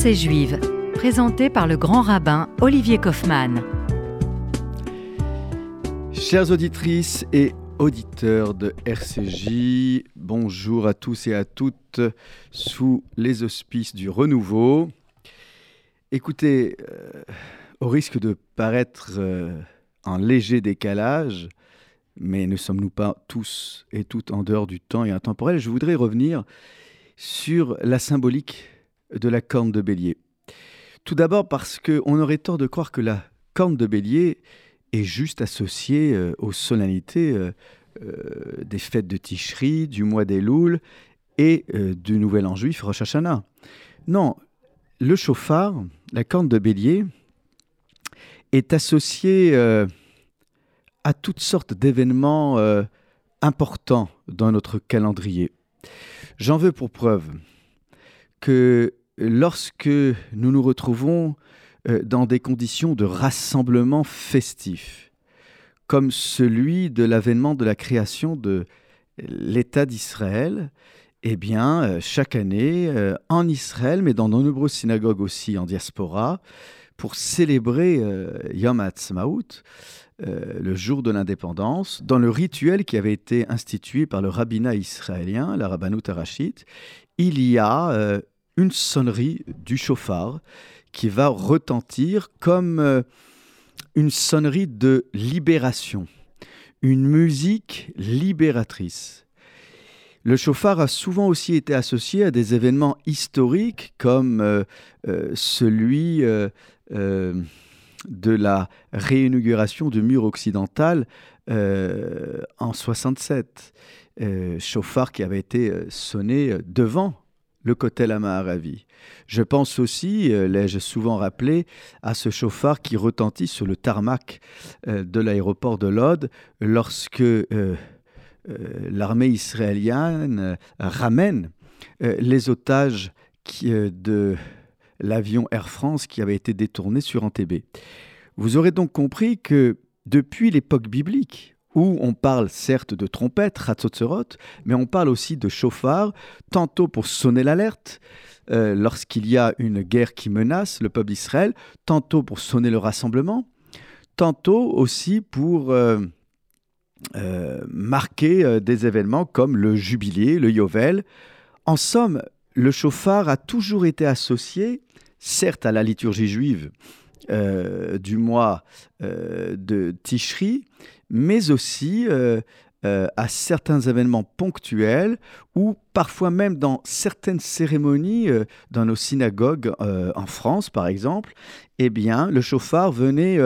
Pensée juive, présenté par le grand rabbin Olivier Kaufmann. Chères auditrices et auditeurs de RCJ, bonjour à tous et à toutes sous les auspices du renouveau. Écoutez, euh, au risque de paraître euh, en léger décalage, mais ne sommes-nous pas tous et toutes en dehors du temps et intemporel, je voudrais revenir sur la symbolique de la corne de bélier. Tout d'abord parce qu'on aurait tort de croire que la corne de bélier est juste associée euh, aux solennités euh, euh, des fêtes de Tishri, du mois des Louls et du Nouvel An juif Rosh Hashanah. Non, le chauffard, la corne de bélier, est associé à toutes sortes d'événements importants dans notre calendrier. J'en veux pour preuve que lorsque nous nous retrouvons euh, dans des conditions de rassemblement festif, comme celui de l'avènement de la création de l'État d'Israël, eh bien, euh, chaque année, euh, en Israël, mais dans de nombreuses synagogues aussi en diaspora, pour célébrer Yom HaTzmaut, le jour de l'indépendance, dans le rituel qui avait été institué par le rabbinat israélien, la rabbanout arachite, il y a une sonnerie du chauffard qui va retentir comme euh, une sonnerie de libération, une musique libératrice. Le chauffard a souvent aussi été associé à des événements historiques comme euh, euh, celui de la réinauguration du mur occidental en 67. chauffard qui avait été sonné devant le Kotel Amaharavi. Je pense aussi, euh, l'ai-je souvent rappelé, à ce chauffard qui retentit sur le tarmac euh, de l'aéroport de Lod lorsque euh, l'armée israélienne ramène les otages de l'avion Air France qui avait été détourné sur Antébé. Vous aurez donc compris que depuis l'époque biblique, où on parle certes de trompette, ratzotzerot, mais on parle aussi de chauffard, tantôt pour sonner l'alerte euh, lorsqu'il y a une guerre qui menace le peuple d'Israël, tantôt pour sonner le rassemblement, tantôt aussi pour euh, euh, marquer des événements comme le jubilé, le yovel. En somme, le chauffard a toujours été associé, certes à la liturgie juive, du mois de Tishri, mais aussi euh, euh, à certains événements ponctuels ou parfois même dans certaines cérémonies euh, dans nos synagogues en France par exemple, eh bien le chauffard venait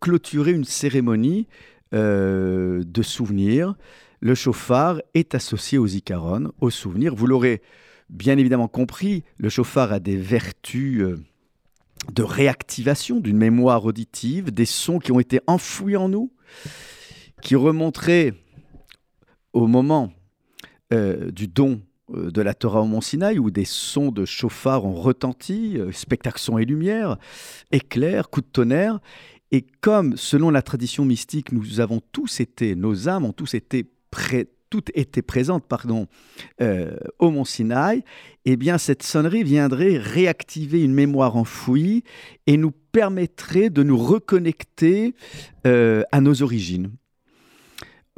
clôturer une cérémonie de souvenirs. Le chauffard est associé aux zikaron, aux souvenirs. Vous l'aurez bien évidemment compris, le chauffard a des vertus de réactivation d'une mémoire auditive, des sons qui ont été enfouis en nous, qui remonterait au moment euh, du don euh, de la Torah au Mont Sinaï, où des sons de chauffard ont retenti, euh, spectacle son et lumière, éclairs, coups de tonnerre. Et comme, selon la tradition mystique, nous avons tous été, nos âmes ont tous été prêts toutes étaient présentes pardon, au Mont Sinaï, eh bien cette sonnerie viendrait réactiver une mémoire enfouie et nous permettrait de nous reconnecter à nos origines.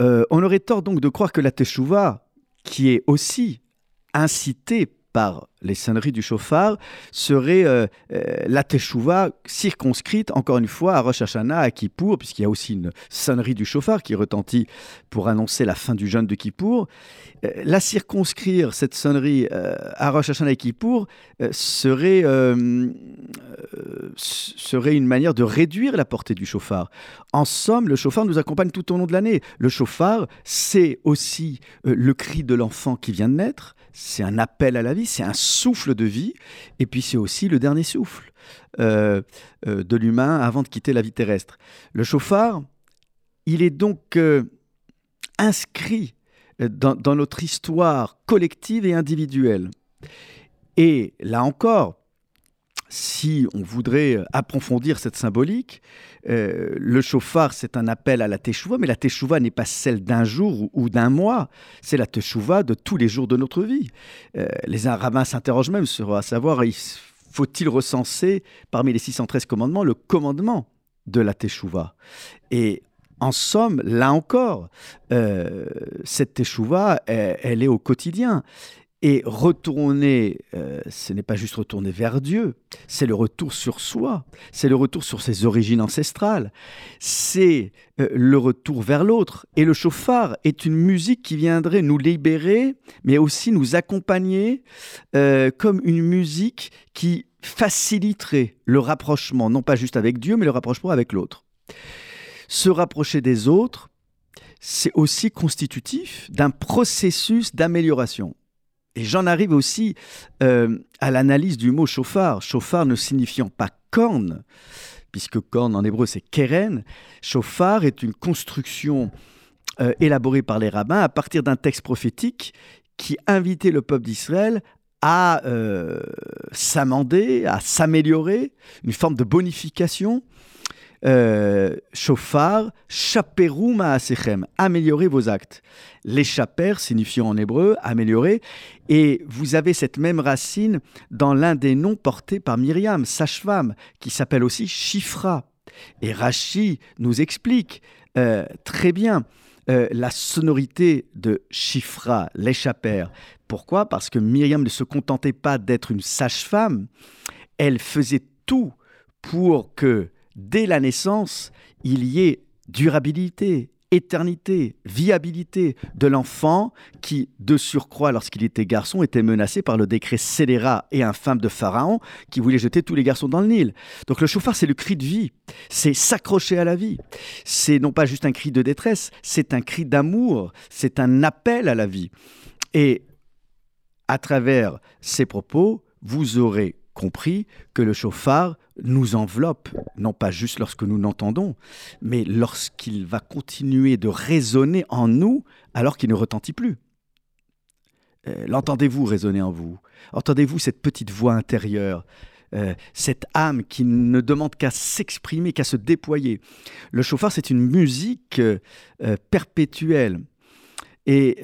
Euh, on aurait tort donc de croire que la Teshuvah, qui est aussi incitée par les sonneries du chauffard serait euh, euh, la teshuva circonscrite, encore une fois, à Rosh Hashanah, à Kippour, puisqu'il y a aussi une sonnerie du chauffard qui retentit pour annoncer la fin du jeûne de Kippour. Euh, la circonscrire, cette sonnerie, à Rosh Hashanah et Kippour, serait, serait une manière de réduire la portée du chauffard. En somme, le chauffard nous accompagne tout au long de l'année. Le chauffard, c'est aussi le cri de l'enfant qui vient de naître, c'est un appel à la vie, c'est un souffle de vie, et puis c'est aussi le dernier souffle euh, euh, de l'humain avant de quitter la vie terrestre. Le chauffard, il est donc euh, inscrit dans, dans, notre histoire collective et individuelle. Et là encore, si on voudrait approfondir cette symbolique, euh, le chauffard, c'est un appel à la teshuva, mais la teshuva n'est pas celle d'un jour ou, d'un mois, c'est la teshuva de tous les jours de notre vie. Euh, les rabbins s'interrogent même sur à savoir, il faut-il recenser parmi les 613 commandements le commandement de la Teshuvah Et en somme, là encore, euh, cette Teshuvah, elle, est au quotidien. Et retourner, euh, ce n'est pas juste retourner vers Dieu, c'est le retour sur soi, c'est le retour sur ses origines ancestrales, c'est euh, le retour vers l'autre. Et le chauffard est une musique qui viendrait nous libérer, mais aussi nous accompagner euh, comme une musique qui faciliterait le rapprochement, non pas juste avec Dieu, mais le rapprochement avec l'autre. Se rapprocher des autres, c'est aussi constitutif d'un processus d'amélioration. Et j'en arrive aussi euh, à l'analyse du mot chauffard. Chauffard ne signifiant pas corne, puisque corne en hébreu c'est keren. Chauffard est une construction euh, élaborée par les rabbins à partir d'un texte prophétique qui invitait le peuple d'Israël à euh, s'amender, à s'améliorer, une forme de bonification euh, chauffard, chaperu maasechem, améliorer vos actes. Les signifiant en hébreu améliorer, et vous avez cette même racine dans l'un des noms portés par Myriam, sage-femme, qui s'appelle aussi Chifra. Et Rashi nous explique euh, très bien euh, la sonorité de Chifra, l'échapper. Pourquoi? Parce que Myriam ne se contentait pas d'être une sage-femme, elle faisait tout pour que dès la naissance, il y ait durabilité, éternité, viabilité de l'enfant qui, de surcroît, lorsqu'il était garçon, était menacé par le décret scélérat et infâme de Pharaon qui voulait jeter tous les garçons dans le Nil. Donc le chauffard, c'est le cri de vie, c'est s'accrocher à la vie. C'est non pas juste un cri de détresse, c'est un cri d'amour, c'est un appel à la vie. Et à travers ces propos, vous aurez compris que le chauffard nous enveloppe, non pas juste lorsque nous l'entendons, mais lorsqu'il va continuer de résonner en nous alors qu'il ne retentit plus. Euh, l'entendez-vous résonner en vous? Entendez-vous cette petite voix intérieure euh, cette âme qui ne demande qu'à s'exprimer, qu'à se déployer? Le chauffard, c'est une musique euh, perpétuelle. Et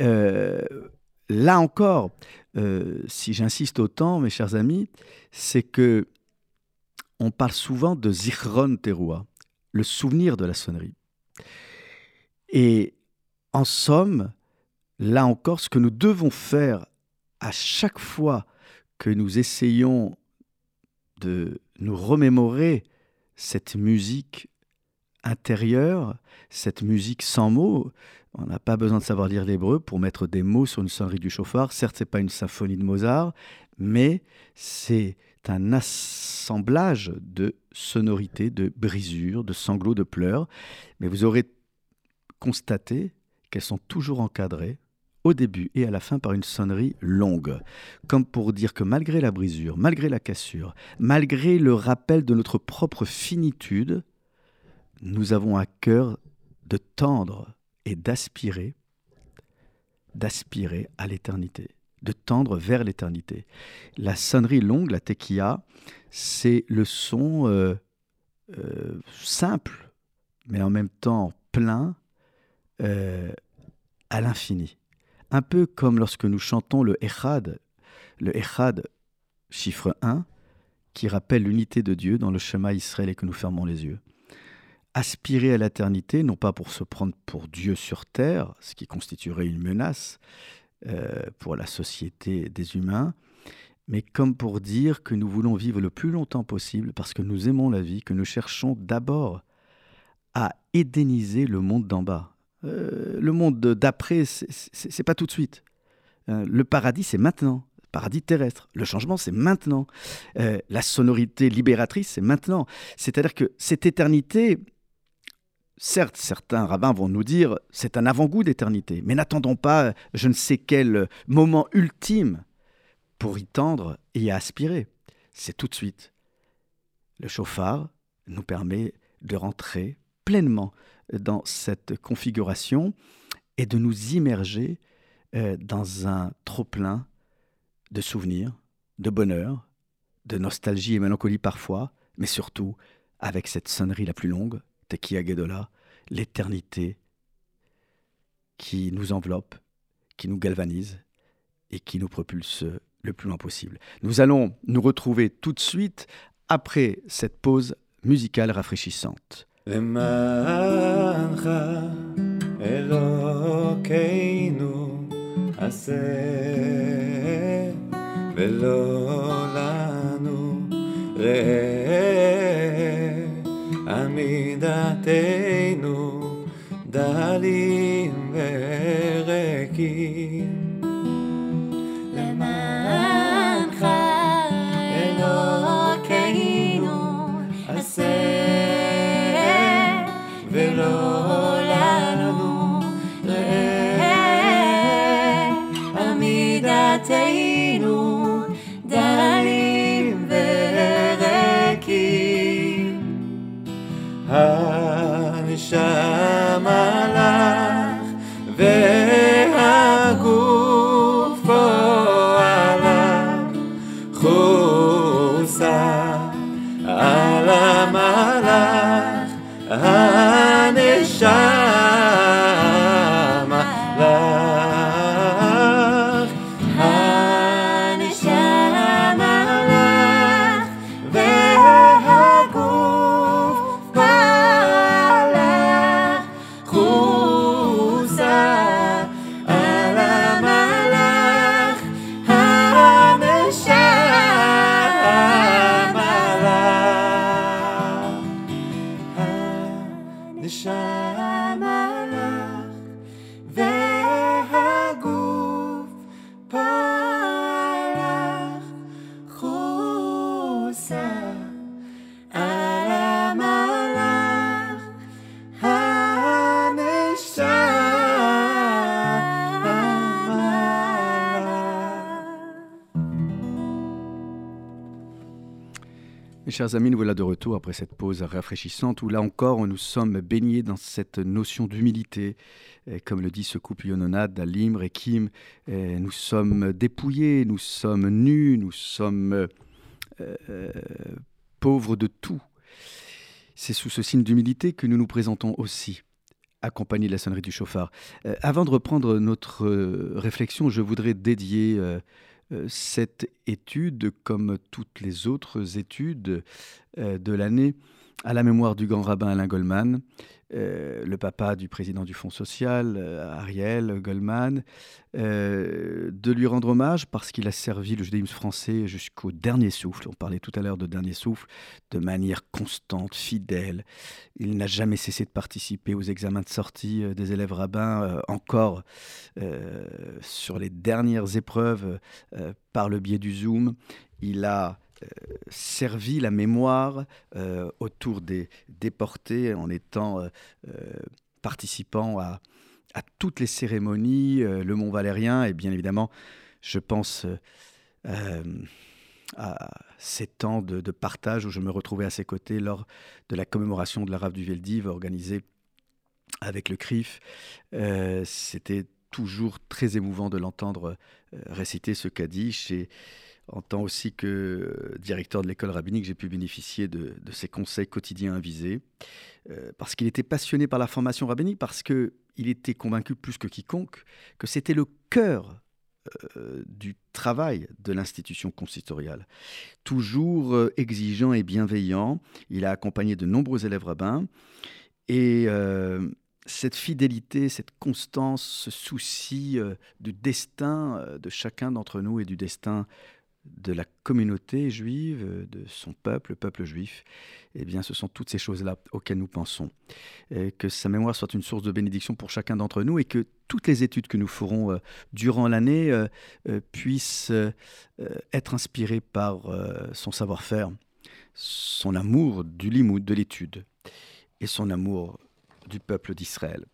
là encore, euh, si j'insiste autant, mes chers amis, c'est que on parle souvent de Zichron Teruah, le souvenir de la sonnerie. Et en somme, là encore, ce que nous devons faire à chaque fois que nous essayons de nous remémorer cette musique intérieure, cette musique sans mots, on n'a pas besoin de savoir lire l'hébreu pour mettre des mots sur une sonnerie du chauffard. Certes, ce n'est pas une symphonie de Mozart, mais c'est un assemblage de sonorités, de brisures, de sanglots, de pleurs. Mais vous aurez constaté qu'elles sont toujours encadrées au début et à la fin par une sonnerie longue, comme pour dire que malgré la brisure, malgré la cassure, malgré le rappel de notre propre finitude, nous avons à cœur de tendre et d'aspirer, d'aspirer à l'éternité, de tendre vers l'éternité. La sonnerie longue, la tequilla, c'est le son euh, euh, simple, mais en même temps plein euh, à l'infini. Un peu comme lorsque nous chantons le Echad, le Echad, chiffre 1, qui rappelle l'unité de Dieu dans le chemin Israël et que nous fermons les yeux aspirer à l'éternité, non pas pour se prendre pour Dieu sur terre, ce qui constituerait une menace euh, pour la société des humains, mais comme pour dire que nous voulons vivre le plus longtemps possible parce que nous aimons la vie, que nous cherchons d'abord à édéniser le monde d'en bas. Euh, le monde d'après, c'est pas tout de suite. Euh, le paradis, c'est maintenant paradis terrestre. Le changement, c'est maintenant. la sonorité libératrice, c'est maintenant. C'est-à-dire que cette éternité, Certes, certains rabbins vont nous dire c'est un avant-goût d'éternité, mais n'attendons pas je ne sais quel moment ultime pour y tendre et y aspirer. C'est tout de suite. Le chauffard nous permet de rentrer pleinement dans cette configuration et de nous immerger euh, dans un trop-plein de souvenirs, de bonheur, de nostalgie et mélancolie parfois, mais surtout avec cette sonnerie la plus longue, Tekia Gedola, l'éternité qui nous enveloppe, qui nous galvanise et qui nous propulse le plus loin possible. Nous allons nous retrouver tout de suite après cette pause musicale rafraîchissante. דלים וריקים. Chers amis, nous voilà de retour après cette pause rafraîchissante où là encore nous sommes baignés dans cette notion d'humilité. Comme le dit ce couple Yononad, Limre et Kim, nous sommes dépouillés, nous sommes nus, nous sommes euh, pauvres de tout. C'est sous ce signe d'humilité que nous nous présentons aussi accompagné de la sonnerie du chauffard. Euh, avant de reprendre notre euh, réflexion, je voudrais dédier euh, cette étude, comme toutes les autres études euh, de l'année, à la mémoire du grand rabbin Alain Goldman, euh, le papa du président du Fonds social, Ariel Goldman, de lui rendre hommage parce qu'il a servi le judaïsme français jusqu'au dernier souffle. On parlait tout à l'heure de dernier souffle, de manière constante, fidèle. Il n'a jamais cessé de participer aux examens de sortie des élèves rabbins, encore sur les dernières épreuves par le biais du Zoom. Il a servi la mémoire euh, autour des déportés en étant euh, euh, participant à, toutes les cérémonies, le Mont Valérien, et bien évidemment, je pense à ces temps de, de, partage où je me retrouvais à ses côtés lors de la commémoration de la rave du Veldiv organisée avec le CRIF. C'était toujours très émouvant de l'entendre réciter ce Kaddish et en tant aussi que euh, directeur de l'école rabbinique, j'ai pu bénéficier de, ses conseils quotidiens avisés, euh, parce qu'il était passionné par la formation rabbinique, parce qu'il était convaincu plus que quiconque que c'était le cœur euh, du travail de l'institution consistoriale. Toujours exigeant et bienveillant, il a accompagné de nombreux élèves rabbins, et cette fidélité, cette constance, ce souci du destin de chacun d'entre nous et du destin de la communauté juive, de son peuple, le peuple juif, eh bien, ce sont toutes ces choses-là auxquelles nous pensons. que sa mémoire soit une source de bénédiction pour chacun d'entre nous et que toutes les études que nous ferons euh, durant l'année euh, euh, puissent être inspirées par son savoir-faire, son amour du limoud, de l'étude et son amour du peuple d'Israël.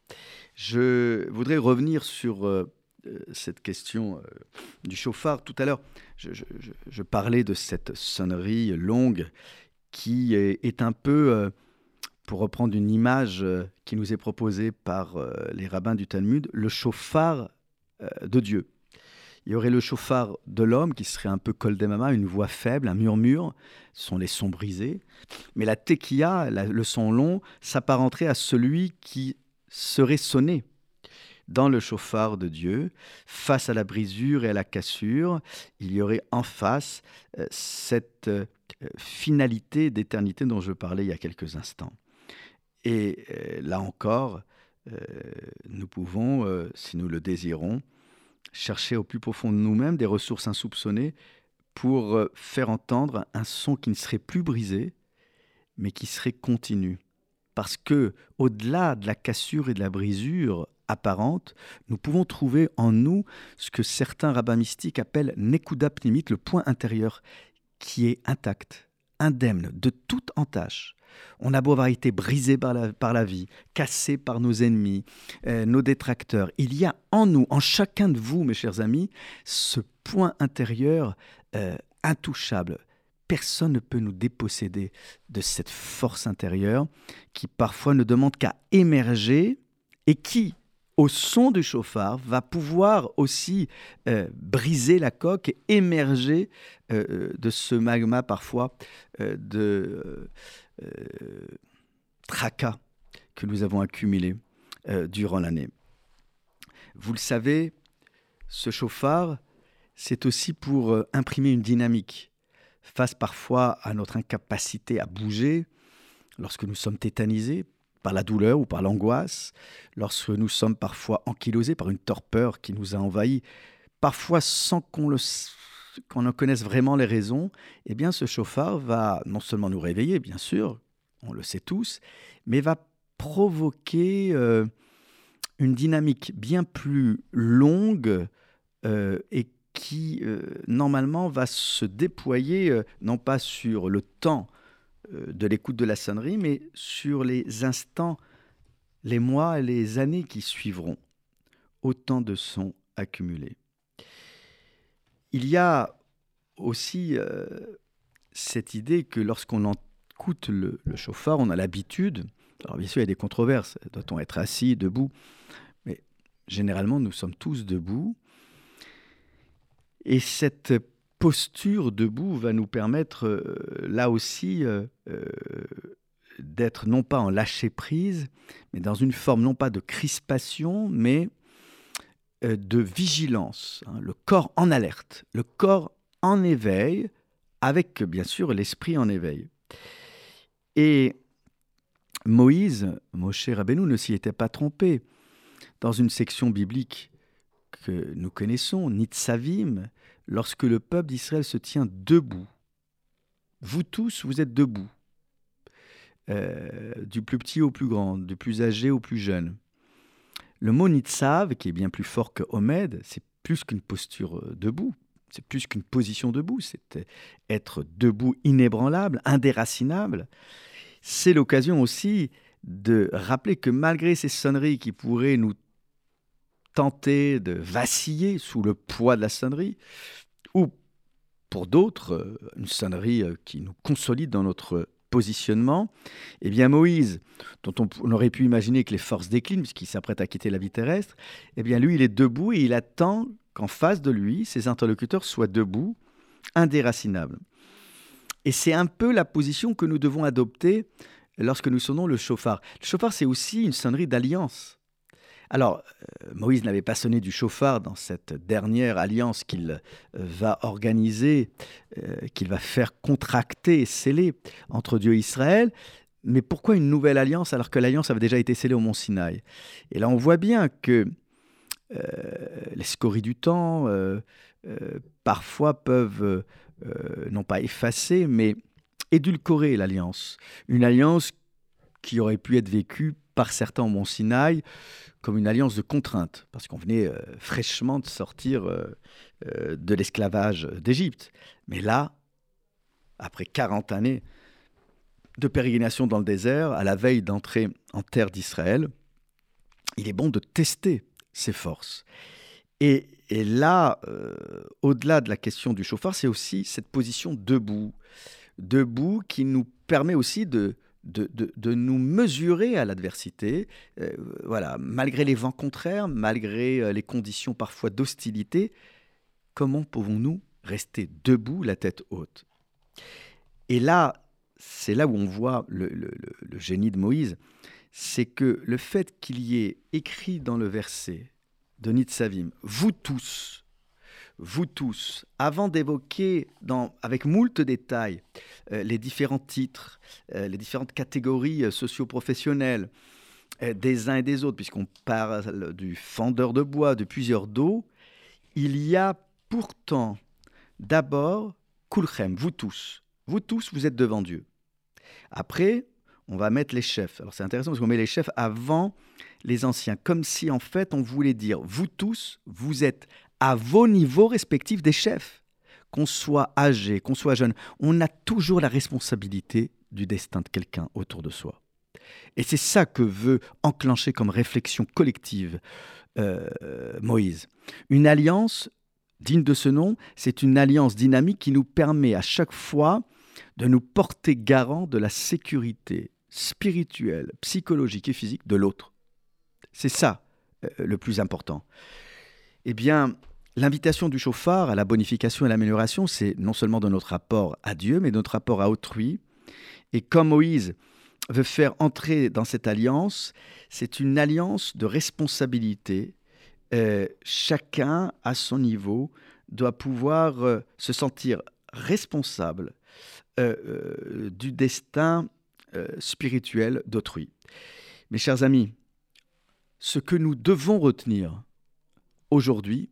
Je voudrais revenir sur cette question euh, du chauffard. Tout à l'heure, je, parlais de cette sonnerie longue qui est, un peu, euh, pour reprendre une image qui nous est proposée par les rabbins du Talmud, le chauffard de Dieu. Il y aurait le chauffard de l'homme qui serait un peu koldemama, une voix faible, un murmure, ce sont les sons brisés. Mais la tequilla, le son long, s'apparenterait à celui qui serait sonné dans le chauffard de Dieu, face à la brisure et à la cassure, il y aurait en face euh, cette euh, finalité d'éternité dont je parlais il y a quelques instants. Et euh, là encore, nous pouvons, si nous le désirons, chercher au plus profond de nous-mêmes des ressources insoupçonnées pour faire entendre un son qui ne serait plus brisé, mais qui serait continu. Parce que, au-delà de la cassure et de la brisure apparente, nous pouvons trouver en nous ce que certains rabbins mystiques appellent nekuda pnimit, le point intérieur, qui est intact, indemne de toute entache. On a beau avoir été brisé par la, par la vie, cassé par nos ennemis, euh, nos détracteurs. Il y a en nous, en chacun de vous, mes chers amis, ce point intérieur euh, intouchable, personne ne peut nous déposséder de cette force intérieure qui parfois ne demande qu'à émerger et qui, au son du chauffard, va pouvoir aussi euh, briser la coque et émerger euh, de ce magma parfois euh, de tracas que nous avons accumulé durant l'année. Vous le savez, ce chauffard, c'est aussi pour imprimer une dynamique face parfois à notre incapacité à bouger, lorsque nous sommes tétanisés par la douleur ou par l'angoisse, lorsque nous sommes parfois ankylosés par une torpeur qui nous a envahis, parfois sans qu'on en connaisse vraiment les raisons, eh bien ce chauffard va non seulement nous réveiller, bien sûr, on le sait tous, mais va provoquer euh, une dynamique bien plus longue euh, et qui euh, normalement va se déployer non pas sur le temps de l'écoute de la sonnerie, mais sur les instants, les mois et les années qui suivront. Autant de sons accumulés. Il y a aussi cette idée que lorsqu'on écoute le, le, chauffard, on a l'habitude, alors bien sûr il y a des controverses, doit-on être assis, debout, mais généralement nous sommes tous debout, et cette posture debout va nous permettre, euh, là aussi, euh, euh, d'être non pas en lâcher prise, mais dans une forme non pas de crispation, mais de vigilance. Hein, le corps en alerte, le corps en éveil, avec bien sûr l'esprit en éveil. Et Moïse, Moshe Rabbeinu, ne s'y était pas trompé. Dans une section biblique que nous connaissons, Nitzavim, lorsque le peuple d'Israël se tient debout. Vous tous, vous êtes debout, euh, du plus petit au plus grand, du plus âgé au plus jeune. Le mot Nitzav, qui est bien plus fort que Omed, c'est plus qu'une posture euh, debout, c'est plus qu'une position debout, c'est être debout inébranlable, indéracinable. C'est l'occasion aussi de rappeler que malgré ces sonneries qui pourraient nous tenter de vaciller sous le poids de la sonnerie, ou pour d'autres, euh, une sonnerie euh, qui nous consolide dans notre positionnement, eh bien Moïse, dont on, aurait pu imaginer que les forces déclinent puisqu'il s'apprête à quitter la vie terrestre, eh bien lui, il est debout et il attend qu'en face de lui, ses interlocuteurs soient debout, indéracinables. Et c'est un peu la position que nous devons adopter lorsque nous sonnons le chauffard. Le chauffard, c'est aussi une sonnerie d'alliance. Alors, euh, Moïse n'avait pas sonné du chauffard dans cette dernière alliance qu'il euh, va organiser, euh, qu'il va faire contracter et sceller entre Dieu et Israël. Mais pourquoi une nouvelle alliance alors que l'alliance avait déjà été scellée au mont Sinaï? Et là, on voit bien que les scories du temps, parfois peuvent non pas effacer, mais édulcorer l'alliance. Une alliance qui aurait pu être vécue par certains au mont Sinaï comme une alliance de contrainte, parce qu'on venait euh, fraîchement de sortir euh, euh, de l'esclavage d'Égypte. Mais là, après 40 années de pérégrination dans le désert, à la veille d'entrer en terre d'Israël, il est bon de tester ses forces. Et, et là, au-delà de la question du chauffard, c'est aussi cette position debout, debout qui nous permet aussi de, de, nous mesurer à l'adversité, euh, voilà, malgré les vents contraires, malgré euh, les conditions parfois d'hostilité, comment pouvons-nous rester debout, la tête haute? Et là, c'est là où on voit le, génie de Moïse, c'est que le fait qu'il y ait écrit dans le verset de Nitzavim. Vous tous, vous tous, avant d'évoquer avec moult détails euh, les différents titres, euh, les différentes catégories euh, socio-professionnelles des uns et des autres, puisqu'on parle du fendeur de bois, de plusieurs dos, il y a pourtant d'abord Kulchem, vous tous. Vous tous, vous êtes devant Dieu. Après, on va mettre les chefs. Alors c'est intéressant parce qu'on met les chefs avant les anciens, comme si en fait on voulait dire, vous tous, vous êtes à vos niveaux respectifs des chefs. Qu'on soit âgé, qu'on soit jeune, on a toujours la responsabilité du destin de quelqu'un autour de soi. Et c'est ça que veut enclencher comme réflexion collective euh, Moïse. Une alliance digne de ce nom, c'est une alliance dynamique qui nous permet à chaque fois de nous porter garant de la sécurité spirituelle, psychologique et physique de l'autre. C'est ça euh, le plus important. Eh bien, L'invitation du chauffard à la bonification et l'amélioration, c'est non seulement de notre rapport à Dieu, mais de notre rapport à autrui. Et comme Moïse veut faire entrer dans cette alliance, c'est une alliance de responsabilité. Euh, chacun, à son niveau, doit pouvoir euh, se sentir responsable euh, du destin spirituel d'autrui. Mes chers amis, ce que nous devons retenir aujourd'hui,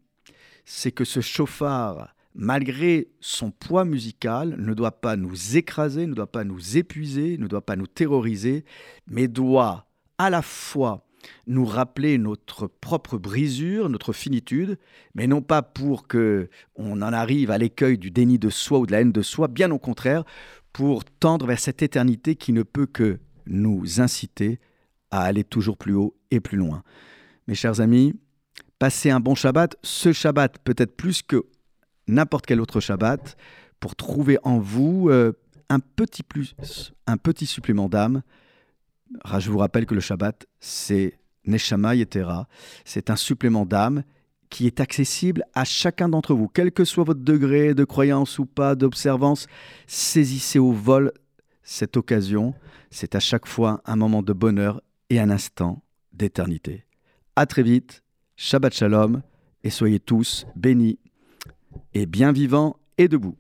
c'est que ce chauffard, malgré son poids musical, ne doit pas nous écraser, ne doit pas nous épuiser, ne doit pas nous terroriser, mais doit à la fois nous rappeler notre propre brisure, notre finitude, mais non pas pour que on en arrive à l'écueil du déni de soi ou de la haine de soi, bien au contraire, pour tendre vers cette éternité qui ne peut que nous inciter à aller toujours plus haut et plus loin. Mes chers amis, Passez un bon Shabbat, ce Shabbat peut-être plus que n'importe quel autre Shabbat, pour trouver en vous euh, un petit plus, un petit supplément d'âme. Je vous rappelle que le Shabbat, c'est Neshama Yetera, c'est un supplément d'âme qui est accessible à chacun d'entre vous, quel que soit votre degré de croyance ou pas, d'observance. Saisissez au vol cette occasion. C'est à chaque fois un moment de bonheur et un instant d'éternité. À très vite Shabbat Shalom et soyez tous bénis et bien vivants et debout.